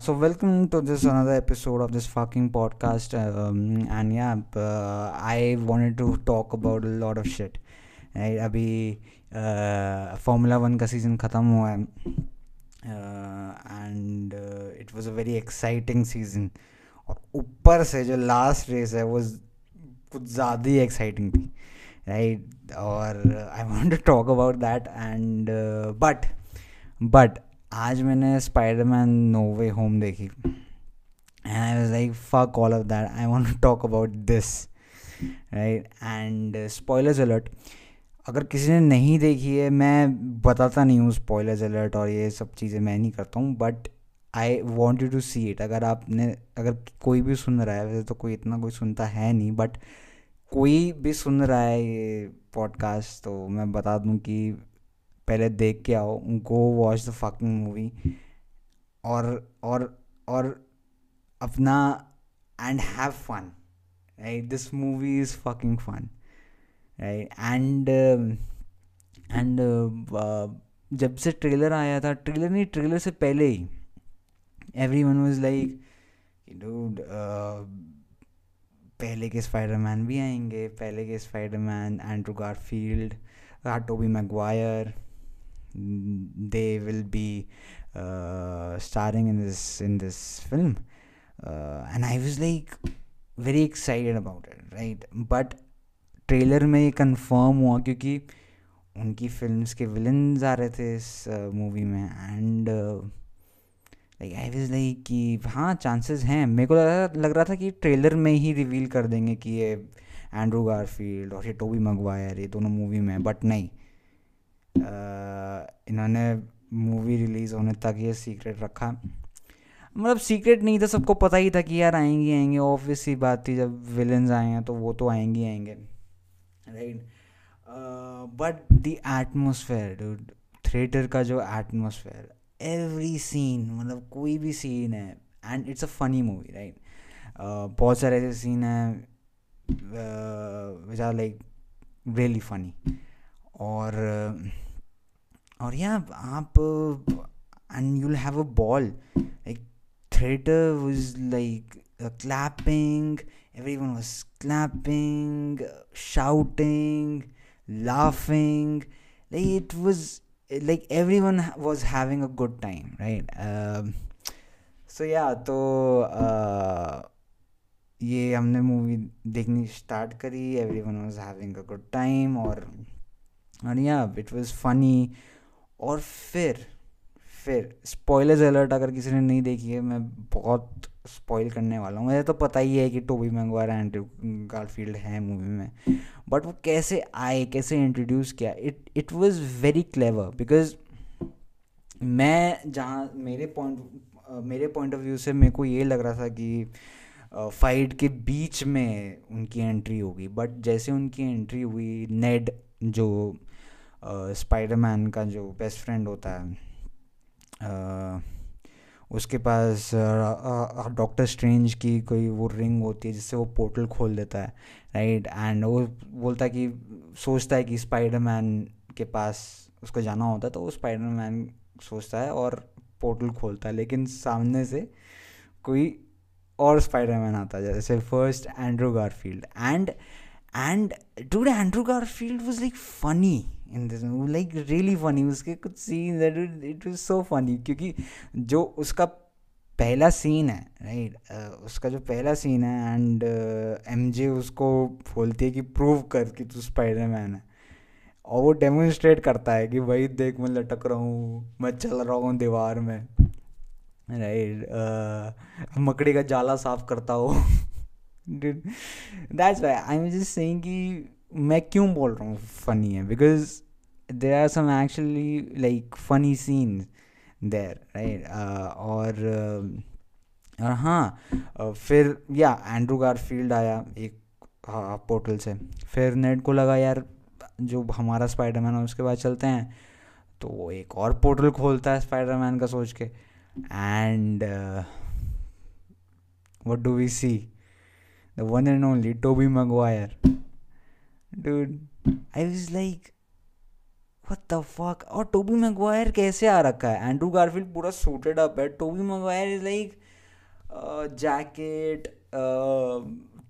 So welcome to this another episode of this fucking podcast. Um, and yeah, uh, I wanted to talk about a lot of shit. Right? अभी formula One का season ख़त्म हुआ है and it was a very exciting season और ऊपर से जो last race है वो कुछ ज़्यादा ही एक्साइटिंग थी राइट और I want to talk about that and but but आज मैंने स्पाइडरमैन नो वे होम देखी। And I was like fuck all of that I want to talk about this right and spoilers alert अगर किसी ने नहीं देखी है, मैं बताता नहीं हूँ स्पॉयलर्स अलर्ट और ये सब चीज़ें मैं नहीं करता हूँ but I want you to see it अगर आपने, अगर कोई भी सुन रहा है, वैसे तो कोई इतना कोई सुनता है नहीं बट कोई भी सुन रहा है ये पॉडकास्ट तो मैं बता दूँ कि पहले देख के आओ go watch the fucking movie और और और अपना and have fun right this movie is fucking fun right and and जब से ट्रेलर आया था ट्रेलर नहीं ट्रेलर से पहले ही एवरी वन वॉज़ लाइक पहले के स्पाइडरमैन भी आएँगे, पहले के Spiderman Andrew Garfield Toby Maguire they will be uh, starring in this in this film. Uh, and i was like very excited about it right? But trailer में ये confirm हुआ क्योंकि उनकी फिल्म्स के विलन्स आ रहे थे इस मूवी में and like I was like कि हाँ चांसेस हैं। मेरे को लग रहा था कि ट्रेलर में ही रिवील कर देंगे कि ये एंड्रू गारफील्ड और ये टोबी मंगवायर ये दोनों मूवी में बट नहीं। इन्होंने मूवी रिलीज़ होने तक ये सीक्रेट रखा। मतलब सीक्रेट नहीं था, सबको पता ही था कि यार आएँगे आएँगे। ऑब्वियस ही बात थी, जब विलन्स आए हैं तो वो तो आएँगे आएँगे। Right but the atmosphere theatre का जो एटमोसफेयर एवरी सीन मतलब कोई भी सीन है and it's a funny movie right बहुत सारे ऐसे सीन हैं which are like really funny और और यहाँ आप and you'll have a ball like theatre was like clapping everyone was clapping shouting laughing it was like everyone was having a good time right so yeah तो ये हमने movie देखनी start करी. Everyone was having a good time और yeah it was funny और फिर फिर spoilers alert अगर किसी ने नहीं देखी है, मैं बहुत स्पॉइल करने वाला हूँ। मुझे तो पता ही है कि टोबी मैंगवार एंड्रू गारफील्ड है मूवी में। बट वो कैसे आए, कैसे इंट्रोड्यूस किया? It it was very clever because मैं जहाँ, मेरे पॉइंट मेरे पॉइंट ऑफ़ व्यू से मेरे को ये लग रहा था कि फाइट के बीच में उनकी एंट्री होगी। बट जैसे उनकी एंट्री हुई नेड जो स्पाइडरमैन का जो बेस्ट फ्रेंड होता है उसके पास डॉक्टर स्ट्रेंज की कोई वो रिंग होती है जिससे वो पोर्टल खोल देता है राइट एंड वो बोलता है कि, सोचता है कि स्पाइडरमैन के पास उसको जाना होता है तो वो स्पाइडरमैन सोचता है और पोर्टल खोलता है, लेकिन सामने से कोई और स्पाइडरमैन आता है, जैसे first Andrew Garfield and and dude Andrew Garfield was like funny in this like really funny उसके कुछ scene it was so funny क्योंकि जो उसका पहला सीन है राइट right? uh, उसका जो पहला सीन है एंड एम जे उसको बोलती है कि प्रूव कर कि तू स्पाइडर मैन है और वो डेमोन्स्ट्रेट करता है कि भाई देख मैं लटक रहा हूँ मैं चल रहा हूँ दीवार में राइट right? uh, मकड़ी का जाला साफ़ करता हो that's why I am just saying कि मैं क्यों बोल रहा हूँ फ़नी है? Because there are some actually like funny scene there right और uh, और हाँ uh, फिर या एंड्रू गारफील्ड आया एक हाँ पोर्टल से। फिर नेट को लगा यार जो हमारा स्पाइडरमैन है उसके बाद चलते हैं। तो वो एक और पोर्टल खोलता है स्पाइडरमैन का सोच के। And what do we see the one and only Tobey Maguire dude i was like what the fuck और टोबी मैगवायर कैसे आ रखा है? एंड्रू गारफील्ड पूरा सूटेड अप है। Tobey Maguire is like jacket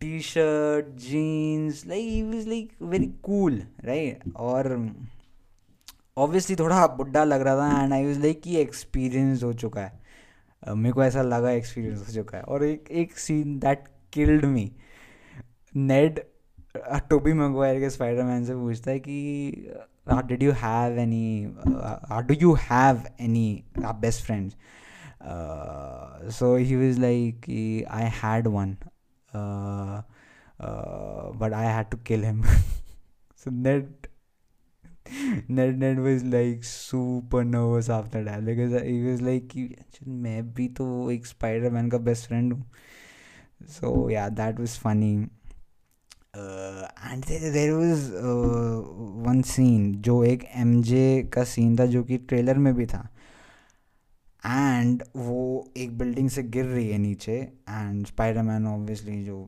T shirt jeans like he was like very cool right और obviously थोड़ा बुढ़ा लग रहा था एंड आई वाज लाइक कि एक्सपीरियंस हो चुका है। Uh, मेरे को ऐसा लगा एक्सपीरियंस हो चुका है। और एक एक scene that killed me Ned Tobey Maguire के स्पाइडरमैन से पूछता है कि did you have any do you have any best friends so he was like I had one but I had to kill him so Ned Ned Ned was like super nervous after that because he was like मैं भी तो एक Spiderman का best friend हूँ. So या that was funny. There was uh, one scene जो एक M जे का सीन था जो कि ट्रेलर में भी था। एंड वो एक बिल्डिंग से गिर रही है नीचे एंड स्पाइडरमैन ऑब्वियसली जो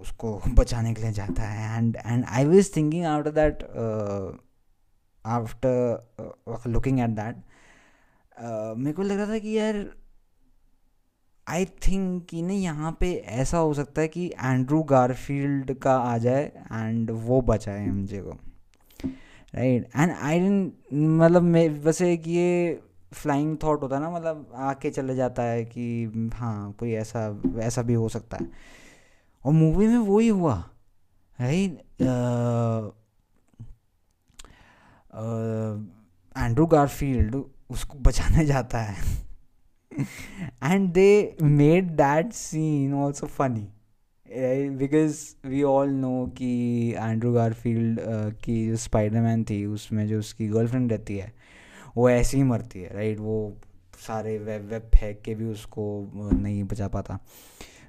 उसको बचाने के लिए जाता है। And and I was thinking after that after looking at that मेरे को लग रहा था कि यार आई थिंक कि नहीं, यहाँ पे ऐसा हो सकता है कि एंड्रू गारफील्ड का आ जाए एंड वो बचाए एम को। राइट एंड आई मतलब मैं वैसे कि ये फ्लाइंग थॉट होता है ना मतलब आके चले जाता है कि हाँ कोई ऐसा ऐसा भी हो सकता है। और मूवी में वो ही हुआ राइट एंड्रू गारफील्ड उसको बचाने जाता है। and they made that scene also funny right? because we all know कि एंड्रू गारफील्ड की जो स्पाइडरमैन थी उसमें जो उसकी गर्लफ्रेंड रहती है वो ऐसे ही मरती है राइट वो सारे वेब वेब फेंक के भी उसको uh, नहीं बचा पाता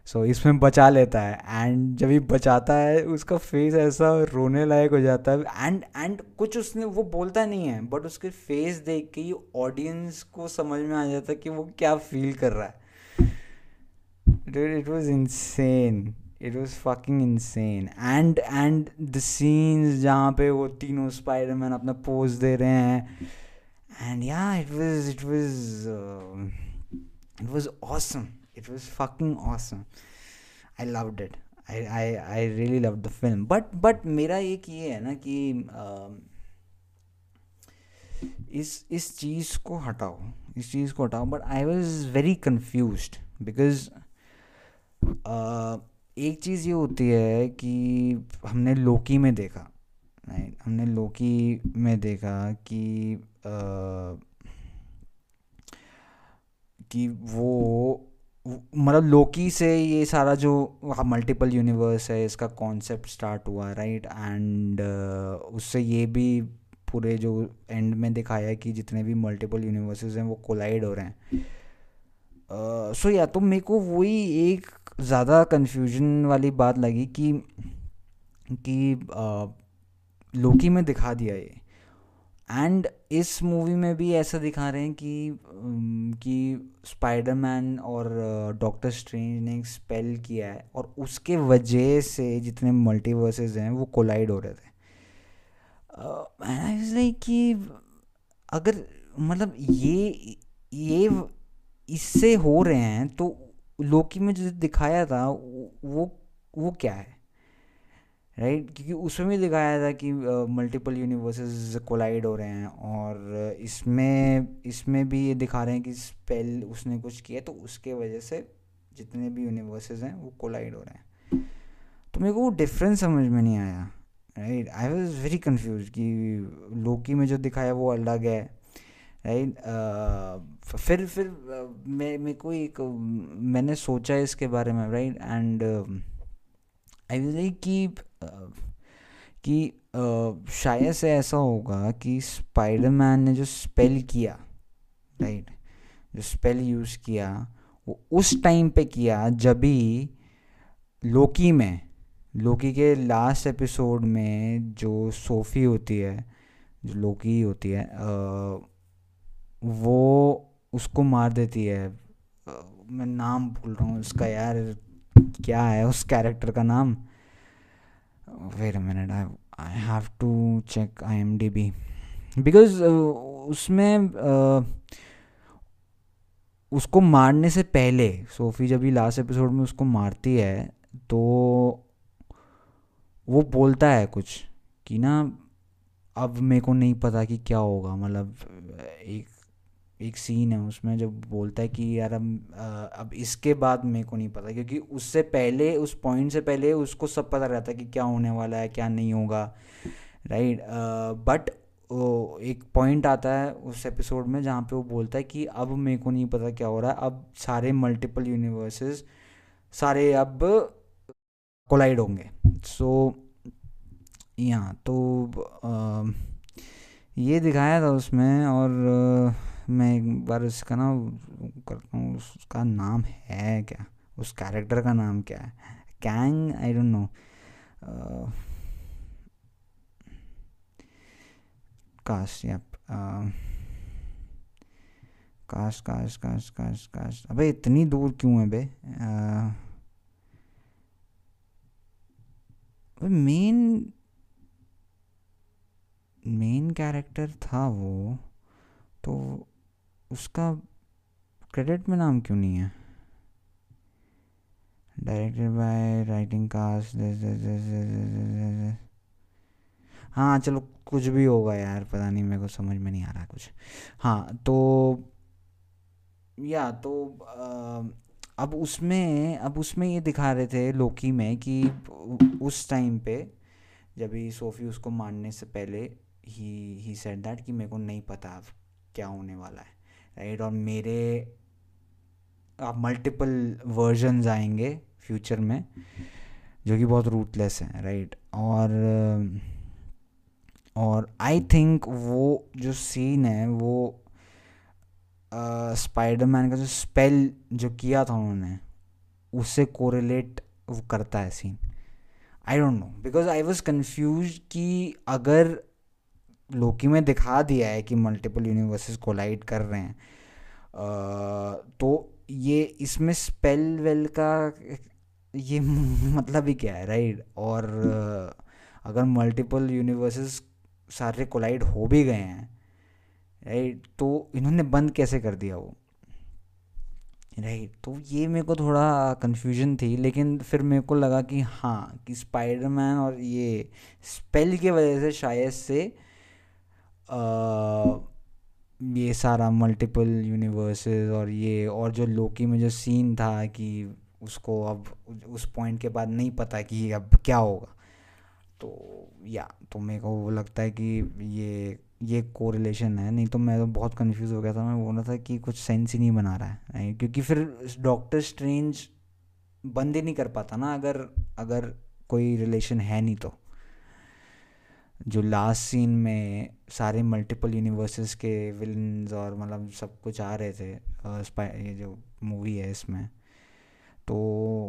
सो so, इसमें बचा लेता है। एंड जब ये बचाता है उसका फेस ऐसा रोने लायक हो जाता है। एंड एंड कुछ उसने वो बोलता नहीं है बट उसके फेस देख के ही ऑडियंस को समझ में आ जाता है कि वो क्या फील कर रहा है। It was insane it was fucking insane and and the scenes जहाँ पे वो तीनों स्पाइडरमैन अपना पोज दे रहे हैं। And yeah it was it was it was awesome it was fucking awesome. I loved it. I i i really loved the film. But but मेरा एक ये है ना कि uh, इस इस चीज़ को हटाओ। इस चीज़ को हटाओ। But I was very confuse because एक चीज़ ये होती है कि हमने लोकी में देखा राइट हमने लोकी में देखा कि uh, कि वो मतलब लोकी से ये सारा जो मल्टीपल यूनिवर्स है इसका कॉन्सेप्ट स्टार्ट हुआ राइट एंड uh, उससे ये भी पूरे जो एंड में दिखाया है कि जितने भी मल्टीपल यूनिवर्सेस हैं वो कोलाइड हो रहे हैं। सो uh, या तो मेरे को वही एक ज़्यादा कन्फ्यूज़न वाली बात लगी कि कि uh, लोकी में दिखा दिया ये। एंड इस मूवी में भी ऐसा दिखा रहे हैं कि कि स्पाइडरमैन और डॉक्टर स्ट्रेंज ने एक स्पेल किया है और उसके वजह से जितने मल्टीवर्सेस हैं वो कोलाइड हो रहे थे। लाइक कि अगर मतलब ये ये इससे हो रहे हैं तो लोकी में जो दिखाया था वो वो क्या है? राइट? क्योंकि उसमें भी दिखाया था कि मल्टीपल यूनिवर्सेस कोलाइड हो रहे हैं और इसमें इसमें भी ये दिखा रहे हैं कि स्पेल उसने कुछ किया तो उसके वजह से जितने भी यूनिवर्सेस हैं वो कोलाइड हो रहे हैं तो मेरे को वो डिफरेंस समझ में नहीं आया right I was very confuse कि लोकी में जो दिखाया वो अलग है राइट right? uh, फिर फिर uh, मैं मेरे को एक मैंने सोचा इसके बारे में right and I will like कि कि शायद से ऐसा होगा कि स्पाइडरमैन ने जो स्पेल किया राइट जो स्पेल यूज़ किया, वो उस टाइम पे किया जब भी लोकी में लोकी के लास्ट एपिसोड में जो सोफ़ी होती है, जो लोकी होती है वो उसको मार देती है। मैं नाम भूल रहा हूँ, उसका यार क्या है, उस कैरेक्टर का नाम? A minute I I have to check I M D B because उसमें उसको मारने से पहले, सोफ़ी जब भी लास्ट एपिसोड में उसको मारती है तो वो बोलता है कुछ कि ना, अब मेरे को नहीं पता कि क्या होगा मतलब एक एक सीन है उसमें जब बोलता है कि यार अब अब इसके बाद मेरे को नहीं पता क्योंकि उससे पहले उस पॉइंट से पहले उसको सब पता रहता है कि क्या होने वाला है क्या नहीं होगा राइट बट वो एक पॉइंट आता है उस एपिसोड में जहाँ पे वो बोलता है कि अब मेरे को नहीं पता क्या हो रहा है अब सारे मल्टीपल यूनिवर्सेस सारे अब कोलाइड होंगे। सो so, यहाँ तो आ, ये दिखाया था उसमें और मैं एक बार उसका ना करता हूँ, उसका नाम है क्या? उस कैरेक्टर का नाम क्या है? कैंग आई डोंट नो काश या काश काश काश काश काश। अबे, इतनी दूर क्यों है बे? मेन मेन कैरेक्टर था वो तो उसका क्रेडिट में नाम क्यों नहीं है? डायरेक्टेड बाय राइटिंग कास्ट हाँ चलो कुछ भी होगा यार पता नहीं मेरे को समझ में नहीं आ रहा कुछ। हाँ तो या तो आ, अब उसमें अब उसमें ये दिखा रहे थे लोकी में कि उस टाइम पे जब ही सोफ़ी उसको मारने से पहले ही ही सेड दैट कि मेरे को नहीं पता क्या होने वाला है। राइट और मेरे अब मल्टीपल वर्जन्स आएँगे फ्यूचर में, जो कि बहुत रूटलेस हैं राइट और और आई थिंक वो जो सीन है, वो स्पाइडरमैन का जो स्पेल जो किया था उन्होंने उससे कोरिलेट करता है scene I don't know because I was confuse कि अगर लोकी में दिखा दिया है कि मल्टीपल यूनिवर्सेस कोलाइड कर रहे हैं। आ, तो ये इसमें स्पेल वेल का ये मतलब ही क्या है राइट और अगर मल्टीपल यूनिवर्सेस सारे कोलाइड हो भी गए हैं राइट तो इन्होंने बंद कैसे कर दिया वो? राइट तो ये मेरे को थोड़ा कन्फ्यूज़न थी लेकिन फिर मेरे को लगा कि हाँ कि स्पाइडरमैन और ये स्पेल की वजह से शायद से ये सारा मल्टीपल यूनिवर्सेस और ये, और जो लोकी में जो सीन था कि उसको अब, उस पॉइंट के बाद नहीं पता कि अब क्या होगा। तो या तो मेरे को वो लगता है कि ये ये कोरिलेशन है। नहीं तो मैं तो बहुत कंफ्यूज हो गया था। मैं बोल रहा था कि कुछ सेंस ही नहीं बना रहा है। क्योंकि फिर डॉक्टर स्ट्रेंज बंद ही नहीं कर पाता ना अगर अगर कोई रिलेशन है नहीं तो। जो लास्ट सीन में सारे मल्टीपल यूनिवर्सेस के विलन्स और मतलब सब कुछ आ रहे थे ये जो मूवी है इसमें। तो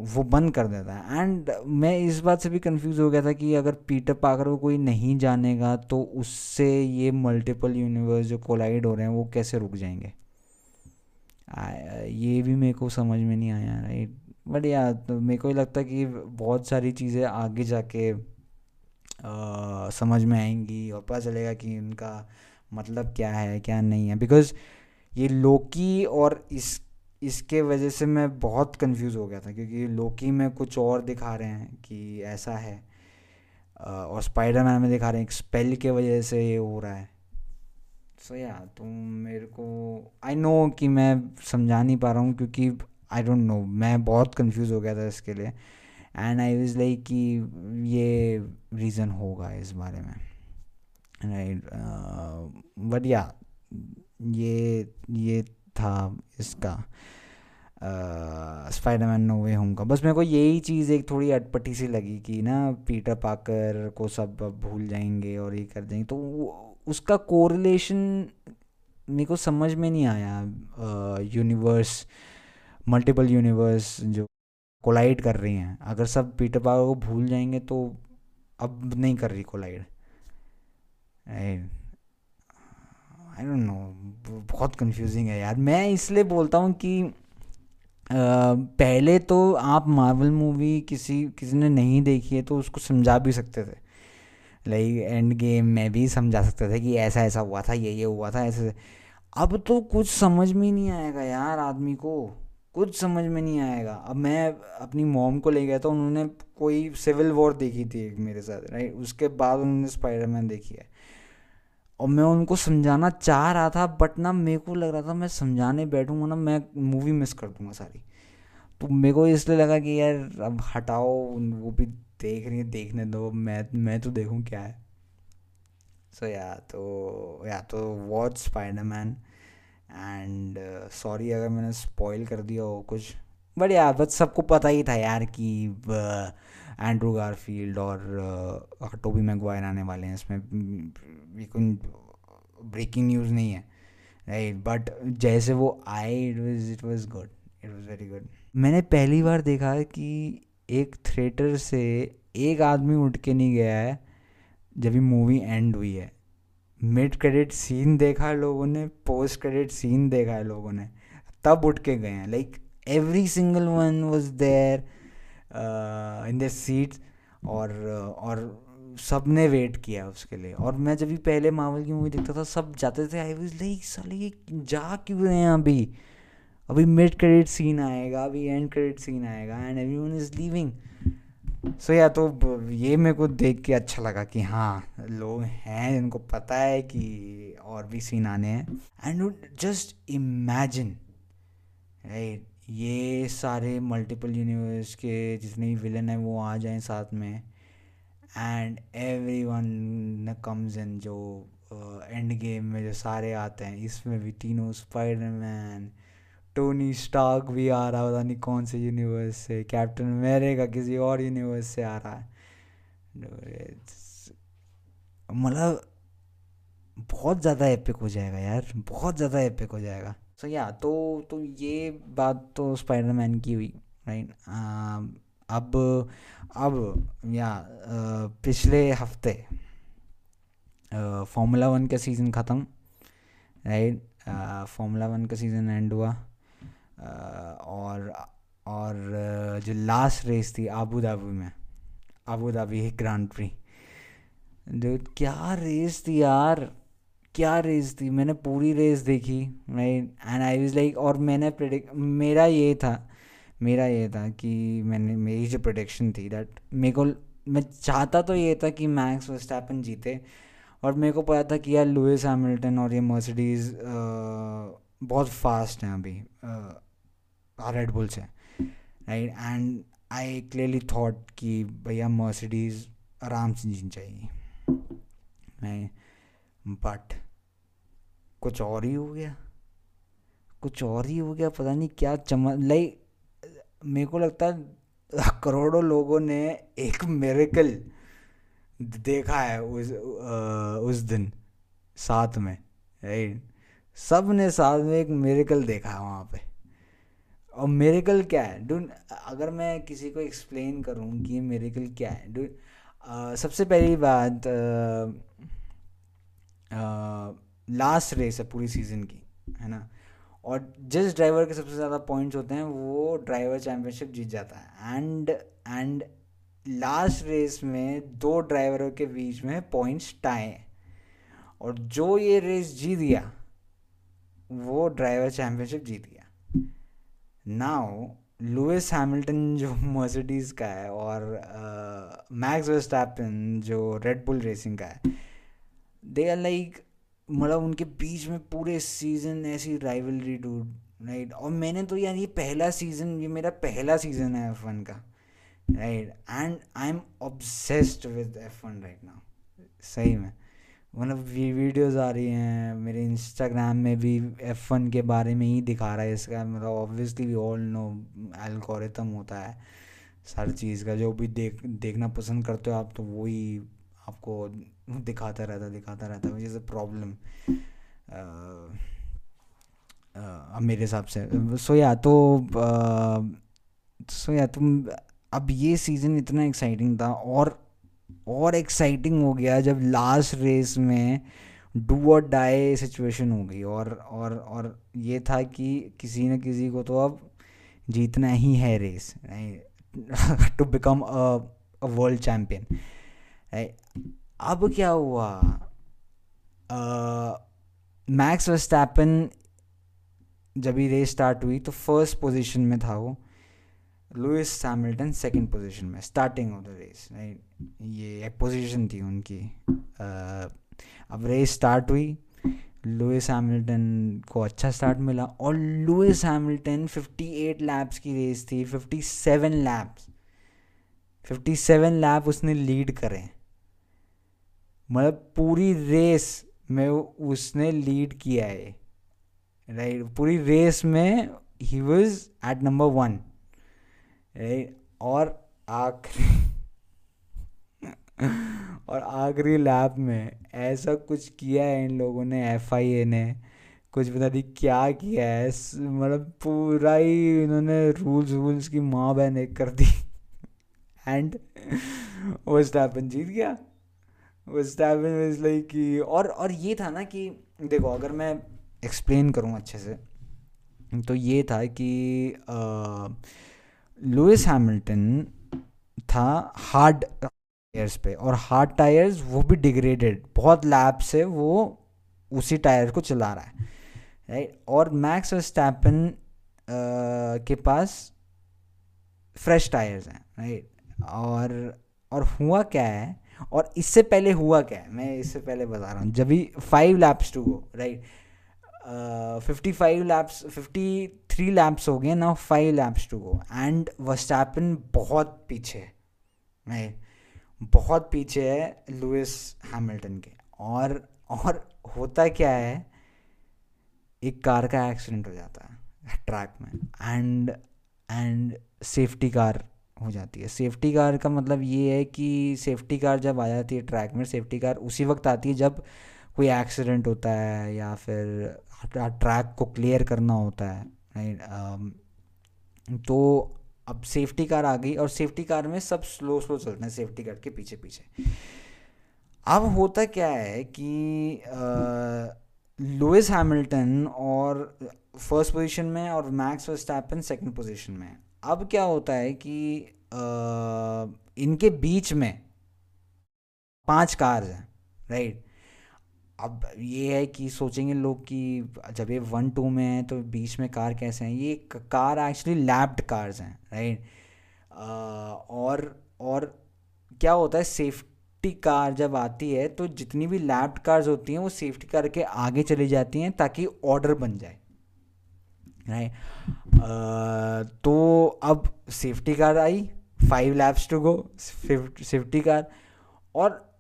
वो बंद कर देता है। एंड मैं इस बात से भी कंफ्यूज हो गया था कि अगर पीटर पाकर को कोई नहीं जानेगा तो उससे ये मल्टीपल यूनिवर्स जो कोलाइड हो रहे हैं, वो कैसे रुक जाएँगे? ये भी मेरे को समझ में नहीं आया राइट बट यार तो मेरे को लगता है कि बहुत सारी चीज़ें आगे जाके समझ में आएँगी और पता चलेगा कि उनका मतलब क्या है, क्या नहीं है। बिकॉज़ ये लोकी और इस, इसके वजह से मैं बहुत कंफ्यूज हो गया था, क्योंकि लोकी में कुछ और दिखा रहे हैं कि ऐसा है। और स्पाइडरमैन में दिखा रहे हैं स्पेल के वजह से ये हो रहा है। सो या तो मेरे को आई नो कि मैं समझा नहीं पा रहा हूँ, क्योंकि आई डोंट नो मैं बहुत कंफ्यूज हो गया था इसके लिए। एंड आई वॉज़ लाइक कि ये रीज़न होगा इस बारे में। राइट बट या ये ये था इसका। स्पाइडरमैन नो वे होम का। बस मेरे को यही चीज़ एक थोड़ी अटपटी सी लगी कि ना पीटर पाकर को सब भूल जाएँगे और ये कर देंगे। तो उसका कोरिलेशन मेरे को समझ में नहीं आया। यूनिवर्स मल्टीपल यूनिवर्स जो कोलाइड कर रही हैं। अगर सब पीटर पाकर को भूल जाएँगे तो अब नहीं कर रही कोलाइड। आई डोंट नो बहुत कंफ्यूजिंग है यार। मैं इसलिए बोलता हूँ कि आ, पहले तो आप मार्वल मूवी किसी किसी ने नहीं देखी है तो उसको समझा भी सकते थे। लाइक एंड गेम में भी समझा सकते थे कि ऐसा ऐसा हुआ था ये ये हुआ था ऐसे अब तो कुछ समझ में नहीं आएगा यार आदमी को। कुछ समझ में नहीं आएगा। अब मैं अपनी मॉम को ले गया था उन्होंने कोई सिविल वॉर देखी थी मेरे साथ राइट उसके बाद उन्होंने स्पाइडरमैन देखी है। और मैं उनको समझाना चाह रहा था बट ना मेरे को लग रहा था मैं समझाने बैठूँगा ना मैं मूवी मिस कर दूँगा सारी। तो मेरे को इसलिए लगा कि यार अब हटाओ वो भी देख रही है देखने दो मैं मैं तो देखूँ क्या है। सो so, या तो या तो वॉच स्पाइडरमैन एंड सॉरी अगर मैंने स्पॉइल कर दिया हो कुछ बट यार बस सबको पता ही था यार कि एंड्रू गारफील्ड और टोबी मैगवायर आने वाले हैं। इसमें कोई ब्रेकिंग न्यूज़ नहीं है। राइट बट जैसे वो आए it was it was good it was very good मैंने पहली बार देखा कि एक थिएटर से एक आदमी उठ के नहीं गया है, जब भी मूवी एंड हुई है। मिड क्रेडिट सीन देखा है लोगों ने, पोस्ट क्रेडिट सीन देखा है लोगों ने। तब उठ के गए हैं। Like every single one was there in the seats और और सबने वेट किया उसके लिए। और मैं जब भी पहले मावल की मूवी देखता था, सब जाते थे आई वॉज़ लाइक साले जा क्यों रहे हैं अभी? अभी मिड क्रेडिट सीन आएगा, अभी एंड क्रेडिट सीन आएगा and everyone is leaving so yeah तो ये मेरे को देख के अच्छा लगा कि हाँ लोग हैं जिनको पता है कि और भी सीन आने हैं। एंड जस्ट इमेजिन राइट ये सारे मल्टीपल यूनिवर्स के जितने भी विलन हैं वो आ जाएँ साथ में। And every one comes in जो एंड uh, गेम में जो सारे आते हैं इसमें भी तीनों स्पाइडरमैन टोनी स्टार्क भी आ रहा है पता नहीं कौन से यूनिवर्स से कैप्टन अमेरिका किसी और यूनिवर्स से आ रहा है। मतलब बहुत ज़्यादा एपिक हो जाएगा यार बहुत ज़्यादा एपिक हो जाएगा। सो so, या yeah, तो तो ये बात तो स्पाइडरमैन की हुई राइट अब अब या पिछले हफ़्ते फॉर्मूला वन का सीज़न ख़त्म राइट फॉर्मूला वन का सीज़न एंड हुआ। और और जो लास्ट रेस थी आबू धाबी में आबू धाबी ग्रांड प्री जो क्या रेस थी यार, क्या रेस थी? मैंने पूरी रेस देखी मैं एंड आई वाज लाइक और मैंने प्रिडिक्ट मेरा ये था, मेरा ये था कि मैंने, मेरी जो प्रोडिक्शन थी दैट मेरे को, मैं चाहता तो ये था कि मैक्स वर्स्टैपन जीते, और मेरे को पता था कि यार लुइस हैमिल्टन और ये मर्सिडीज़ बहुत फास्ट हैं अभी रेड बुल से right and I clearly thought कि भैया मर्सिडीज़ आराम से जीनी चाहिए। नहीं बट कुछ और ही हो गया। कुछ और ही हो गया पता नहीं क्या चमक लाइक मेरे को लगता है करोड़ों लोगों ने एक मेरेकल देखा है उस आ, उस दिन साथ में। राइट सबने साथ में एक मेरेकल देखा है वहाँ पे। और मेरेकल क्या है? डून अगर मैं किसी को एक्सप्लेन करूँ कि ये मेरेकल क्या है डून सबसे पहली बात लास्ट रेस है पूरी सीज़न की, है ना? और जिस ड्राइवर के सबसे ज़्यादा पॉइंट्स होते हैं, वो ड्राइवर चैम्पियनशिप जीत जाता है। एंड एंड लास्ट रेस में दो ड्राइवरों के बीच में पॉइंट्स टाए और जो ये रेस जीत गया, वो ड्राइवर चैम्पियनशिप जीत गया। नाउ लुइस हैमिल्टन जो मर्सिडीज़ का है और मैक्स वेस्टैपन जो रेड बुल रेसिंग का है दे आर लाइक मतलब उनके बीच में पूरे सीज़न ऐसी राइवलरी टू राइट और मैंने तो यार ये पहला सीज़न ये मेरा पहला सीज़न है एफ़ वन का right and I am obsessed with F one right now सही में। मतलब वीडियोस आ रही हैं, मेरे इंस्टाग्राम में भी एफ़ वन के बारे में ही दिखा रहा है इसका मतलब obviously we all know algorithm होता है हर चीज़ का, जो भी देख, देखना पसंद करते हो आप तो वही आपको दिखाता रहता दिखाता रहता है जैसे प्रॉब्लम अब मेरे हिसाब से। सो या तो सो या तुम अब ये सीज़न इतना एक्साइटिंग था, और और एक्साइटिंग हो गया जब लास्ट रेस में डू और डाई सिचुएशन हो गई। और और और ये था कि किसी न किसी को तो अब जीतना ही है race to become a world champion अब क्या हुआ? मैक्स वर्स्टैपन जब ही रेस स्टार्ट हुई तो फ़र्स्ट पोजीशन में था वो। लुइस सैमिल्टन सेकंड पोजीशन में starting off the race right ये एक पोजीशन थी उनकी। अब रेस स्टार्ट हुई। लुइस हैमिल्टन को अच्छा स्टार्ट मिला और लुइस हैमिल्टन 58 लैप्स की रेस थी 57 लैप्स 57 लैप उसने लीड करे। मतलब पूरी रेस में उसने लीड किया है। राइट पूरी रेस में ही वॉज़ एट नंबर वन और आखिरी और आखिरी लैब में ऐसा कुछ किया है इन लोगों ने एफ़ ने? कुछ पता नहीं क्या किया है मतलब पूरा ही इन्होंने रूल्स वूल्स की माँ बहन एक कर दी। एंड वो स्टैपन जीत गया। वो स्टैपन इज़ लाइक कि, और और ये था ना कि, देखो अगर मैं एक्सप्लेन करूँ अच्छे से तो ये था कि लुइस हैमिल्टन था हार्ड टायर्स पे, और हार्ड टायर्स वो भी डिग्रेडेड, बहुत लैब से वो उसी टायर को चला रहा है राइट और मैक्स स्टैपन के पास फ्रेश टायर्स हैं राइट और और हुआ क्या है, और इससे पहले हुआ क्या है, मैं इससे पहले बता रहा हूँ, जब भी five laps to go right fifty five laps fifty three laps हो गए ना five laps to go and Verstappen बहुत पीछे राइट बहुत पीछे है लुइस हैमिल्टन के। और और होता क्या है, एक कार का एक्सीडेंट हो जाता है ट्रैक में। एंड एंड सेफ्टी कार हो जाती है। सेफ्टी कार का मतलब ये है कि सेफ्टी कार जब आ जाती है ट्रैक में सेफ्टी कार उसी वक्त आती है जब कोई एक्सीडेंट होता है या फिर ट्रैक को क्लियर करना होता है। Um, तो अब सेफ्टी कार आ गई और सेफ्टी कार में सब स्लो स्लो चलते हैं सेफ्टी कार के पीछे पीछे। अब होता क्या है कि लुइस हैमिल्टन और फ़र्स्ट पोजीशन में और मैक्स वर्स्टैपन सेकंड पोजीशन में अब क्या होता है कि आ, इनके बीच में पाँच कार्स हैं राइट अब ये है कि सोचेंगे लोग कि जब ये वन, टू में है तो बीच में कार कैसे हैं? ये कार एक्चुअली लैप्ड कार्स हैं राइट और और क्या होता है सेफ्टी कार जब आती है तो जितनी भी लैप्ड कार्स होती हैं, वो सेफ्टी कार के आगे चली जाती हैं ताकि ऑर्डर बन जाए राइट तो अब safety car I five laps to go safety car और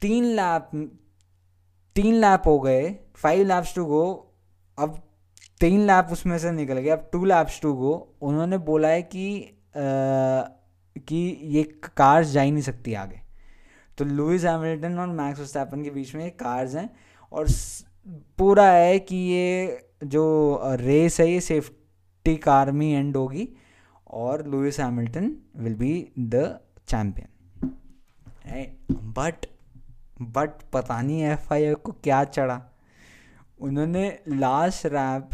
तीन लैप तीन लैप हो गए फाइव लैप्स टू गो अब तीन लैप उसमें से निकल गए अब टू लैप्स टू गो उन्होंने बोला है कि आ, कि ये कार्स जा ही नहीं सकती आगे। तो लुइस हैमिल्टन और मैक्स वर्स्टैपन के बीच में ये कार्स हैं और पूरा है कि ये जो रेस है ये सेफ्टी कार में एंड होगी और Lewis Hamilton will be the champion but but पता नहीं एफ़ आई को क्या चढ़ा। उन्होंने लास्ट रैप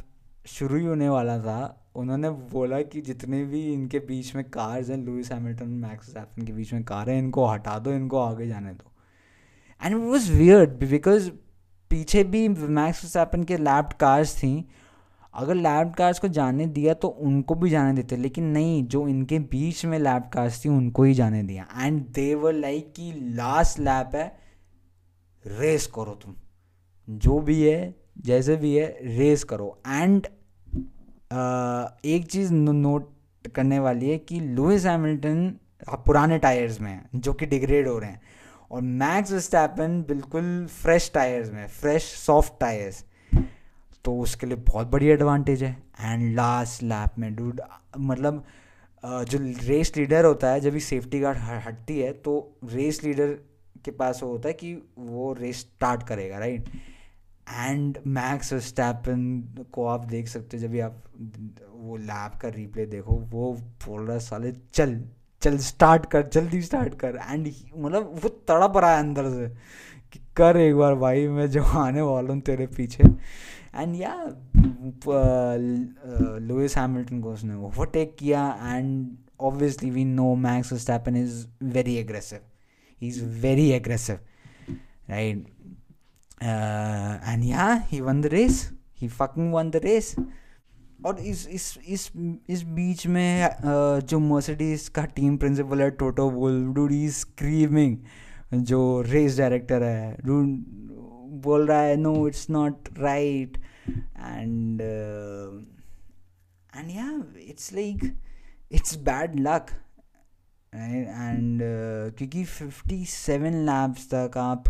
शुरू ही होने वाला था। उन्होंने बोला कि जितने भी इनके बीच में कार्स हैं लुइस हैमिल्टन मैक्स सैफन के बीच में कार हैं, इनको हटा दो, इनको आगे जाने दो। And it was weird because पीछे भी मैक्स सैपन के लैप्ड कार्स थी। अगर लैप्ड कार्स को जाने दिया तो उनको भी जाने देते, लेकिन नहीं, जो इनके बीच में लैप्ड कार्स थी, उनको ही जाने दिया। एंड दे वर लाइक कि लास्ट लैप है। रेस करो तुम। जो भी है, जैसे भी है रेस करो। एंड एक चीज़ नोट करने वाली है कि लुइस हैमिल्टन पुराने टायर्स में हैं, जो कि डिग्रेड हो रहे हैं। और मैक्स स्टैपन बिल्कुल फ्रेश टायर्स में फ्रेश सॉफ्ट टायर्स तो उसके लिए बहुत बड़ी एडवांटेज है। एंड लास्ट लैप में डूड मतलब जो रेस लीडर होता है, जब भी सेफ्टी गार्ड हटती है तो रेस लीडर के पास वो होता है कि वो रेस स्टार्ट करेगा राइट एंड मैक्स स्टैपन को आप देख सकते हो, जब भी आप वो लैब का रिप्ले देखो, वो बोल रहा साले, चल चल स्टार्ट कर, जल्दी स्टार्ट कर. एंड मतलब वो तड़प रहा है अंदर से कि कर एक बार भाई, मैं जो आने वाला हूँ तेरे पीछे। एंड या लुइस हैमिल्टन को उसने ओवरटेक किया and obviously we know Max Verstappen is very aggressive he is very aggressive right and yeah he won the race he fucking won the race और इस इस इस इस बीच में uh, जो मर्सिडीज का टीम प्रिंसिपल है Toto Wolff dude he screaming जो रेस डायरेक्टर है डूड बोल रहा है no it's not right and and yeah it's like it's bad luck and क्योंकि फिफ्टी सेवन लैब्स तक आप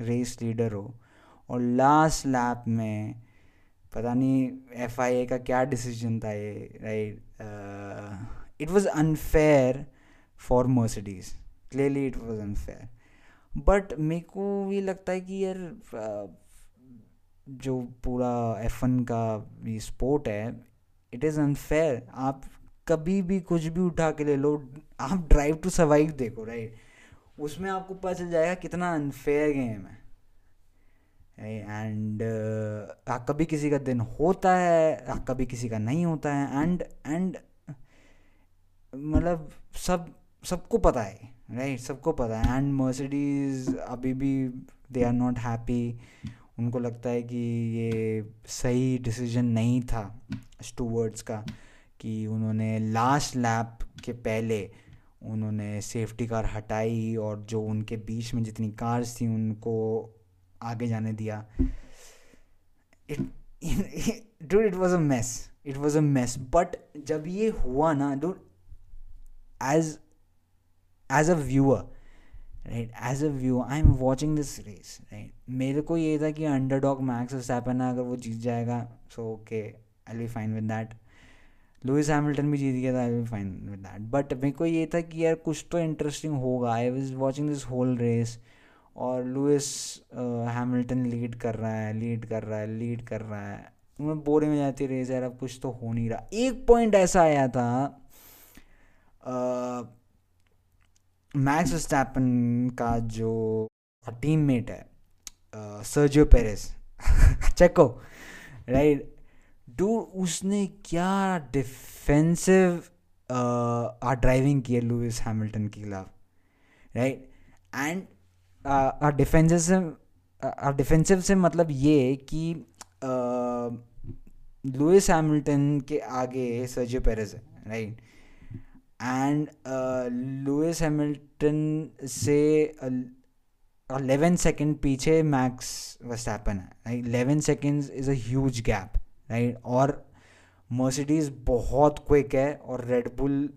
रेस लीडर हो और लास्ट लैप में पता नहीं एफ़ आई ए का क्या डिसीज़न था ये right it was unfair for Mercedes clearly it was unfair but मेरे को ये लगता है कि यार uh, जो पूरा एफ़ का ये स्पोर्ट है इट इज़ अनफेयर आप कभी भी कुछ भी उठा के ले लो आप ड्राइव टू सर्वाइव देखो राइट उसमें आपको पता चल जाएगा कितना अनफेयर गेम है। एंड uh, कभी किसी का दिन होता है कभी किसी का नहीं होता है। एंड एंड मतलब सब सबको पता है राइट सबको पता है। एंड मर्सिडीज अभी भी दे आर नॉट हैप्पी उनको लगता है कि ये सही डिसीज़न नहीं था स्टूवर्ड्स का। कि उन्होंने लास्ट लैप के पहले उन्होंने सेफ्टी कार हटाई और जो उनके बीच में जितनी कार्स थी उनको आगे जाने दिया। It it was a mess it was a mess but जब ये हुआ ना dude as as a viewer right as a view I am watching this race right मेरे को ये था कि अंडर डॉग मैक्स स्टैपन अगर वो जीत जाएगा so okay I be fine with that Lewis Hamilton भी जीत गया था I fine with that but मेरे को ये था कि यार कुछ तो इंटरेस्टिंग होगा। I was watching this whole race और लुइस हैमिल्टन लीड कर रहा है लीड कर रहा है लीड कर रहा है। मैं बोरिंग में जाती रेस यार अब कुछ तो हो नहीं रहा। एक पॉइंट ऐसा आया था मैक्स uh, स्टैपन का जो टीम मेट है सर्जियो पेरेस चेको राइट डू, उसने क्या डिफेंसिव ड्राइविंग की है लुइस हैमिल्टन के खिलाफ राइट एंड डिफेंसिव से डिफेंसिव से मतलब ये कि लुइस हैमिल्टन के आगे सर्जियो पेरेस है राइट एंड लुइस हैमिल्टन से अलेवन सेकेंड पीछे मैक्स वस्टैपन है right eleven seconds is a huge gap right? और मर्सिडीज़ बहुत क्विक है और रेडबुल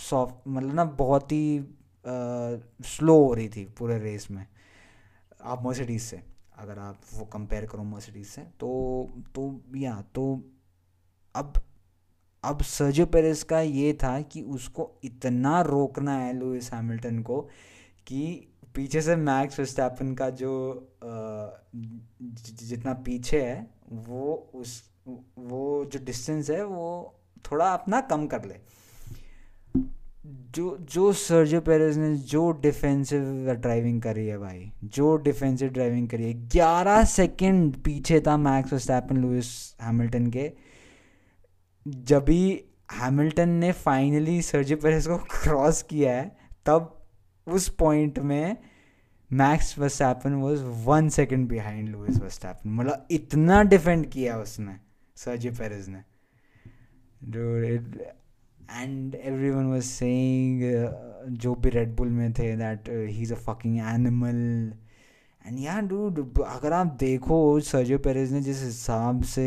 सॉफ्ट मतलब ना बहुत ही स्लो हो रही थी पूरे रेस में। आप मर्सिडीज़ से, अगर आप वो कंपेयर करो मर्सिडीज़ से तो तो या तो अब अब सर्जियो पेरेस का ये था कि उसको इतना रोकना है लुइस हैमिल्टन को कि पीछे से मैक्स स्टैपन का जो, जितना पीछे है, वो उस वो जो डिस्टेंस है, वो थोड़ा अपना कम कर ले। जो जो सर्जो पेरेस ने जो डिफेंसिव ड्राइविंग करी है भाई, जो डिफेंसिव ड्राइविंग करी है, ग्यारह सेकेंड पीछे था मैक्स स्टैपन लुइस हैमिल्टन के। जब भी हैमिल्टन ने फाइनली सर्जो पेरेस को क्रॉस किया है, तब उस पॉइंट में Max Verstappen was one second behind Lewis Verstappen मतलब इतना डिफेंड किया उसने। सर्जो पेरेस ने। And every one was saying जो भी रेडबुल में थे that he is a fucking animal and यार डूड अगर आप देखो सर्जियो पेरेज ने जिस हिसाब से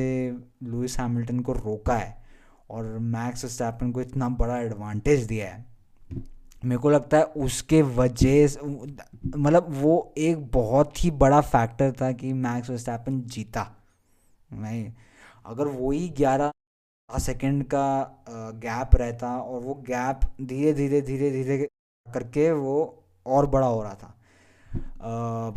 लुइस हैमिल्टन को रोका है, और मैक्स स्टैपन को इतना बड़ा एडवांटेज दिया है, मेरे को लगता है उसके वजह मतलब वो एक बहुत ही बड़ा फैक्टर था कि मैक्स स्टैपन जीता। नहीं अगर वही ग्यारह सेकेंड का गैप रहता और वो गैप धीरे धीरे धीरे धीरे करके वो और बड़ा हो रहा था।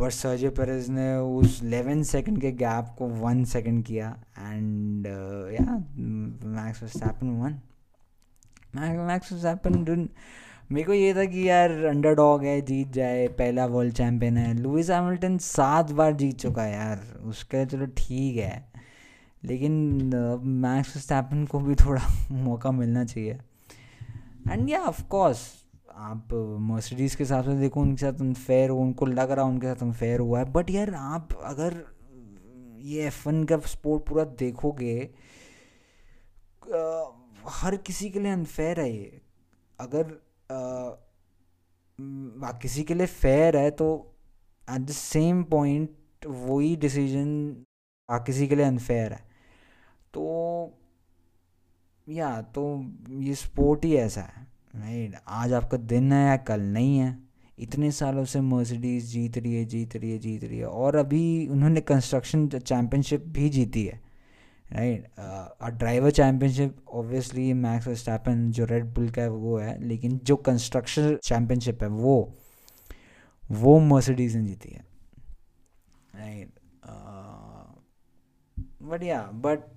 बट सर्जे पेरेज ने उस 11 सेकेंड के गैप को वन सेकेंड किया and yeah Max Verstappen won Max Verstappen मेरे को ये था कि यार अंडरडॉग है, जीत जाए, पहला वर्ल्ड चैम्पियन है। लुइस हैमिल्टन सात बार जीत चुका है यार, उसके चलो ठीक है। लेकिन मैक्स स्टैपन को भी थोड़ा मौका मिलना चाहिए। एंड या ऑफ़ कोर्स आप मर्सिडीज़ के हिसाब से देखो उनके साथ अनफेयर हो उनको लग रहा उनके साथ अनफेयर हुआ है। बट यार आप अगर ये एफ़ वन का स्पोर्ट पूरा देखोगे हर किसी के लिए अनफेयर है ये। अगर आ, किसी के लिए फेयर है तो एट द सेम पॉइंट वही डिसीज़न किसी के लिए अनफेयर है। तो या तो ये स्पोर्ट ही ऐसा है राइट आज आपका दिन है या कल नहीं है। इतने सालों से मर्सिडीज जीत रही है, जीत रही है, जीत रही है और अभी उन्होंने कंस्ट्रक्शन चैम्पियनशिप भी जीती है राइट और driver championship obviously Max Verstappen जो रेड बुल का है, वो है, लेकिन जो कंस्ट्रक्शन चैम्पियनशिप है, वो वो मर्सिडीज ने जीती है राइट बट या बट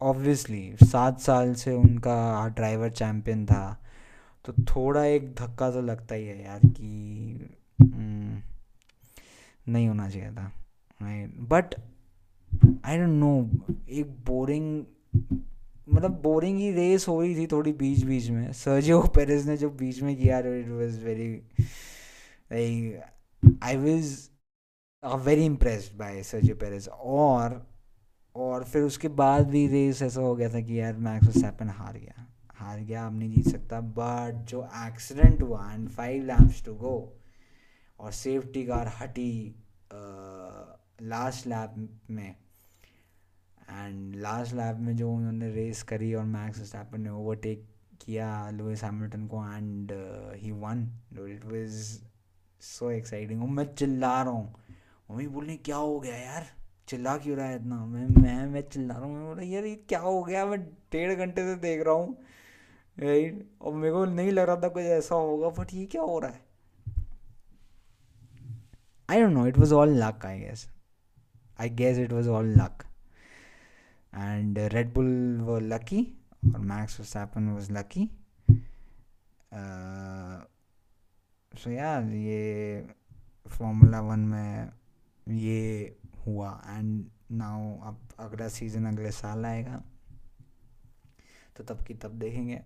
ऑब्वियसली सात साल से उनका ड्राइवर चैम्पियन था। तो थोड़ा एक धक्का तो लगता ही है यार कि हम्म, नहीं होना चाहिए था बट आई डोंट नो एक बोरिंग मतलब बोरिंग ही रेस हो रही थी थोड़ी बीच बीच में। सर्जियो पेरिस ने जो बीच में किया it was very I was very impressed by Sergio Perez और और फिर उसके बाद भी रेस ऐसा हो गया था कि यार मैक्स सैपन हार गया। हार गया, अब नहीं जीत सकता। बट जो एक्सीडेंट हुआ and five laps to go और सेफ्टी कार हटी लास्ट लैप में एंड लास्ट लैप में जो उन्होंने रेस करी और मैक्स स्टैपन ने ओवरटेक किया लुइस हैमिल्टन को and he won it was so exciting मैं चिल्ला रहा हूँ। मम्मी बोलने क्या हो गया यार? चिल्ला क्यों रहा है इतना? मैं मैं मैं चिल्ला रहा हूँ। मैं बोला, यार, ये क्या हो गया? मैं डेढ़ घंटे से देख रहा हूँ। राइट और मेरे को नहीं लग रहा था कुछ ऐसा होगा बट ये क्या हो रहा है? I don't know it was all luck I guess I guess it was all luck and Red Bull वो लकी और Max Verstappen was lucky so यार ये फॉर्मूला वन में ये हुआ। एंड नाउ अब अगला सीज़न अगले साल आएगा। तो तब की तब देखेंगे।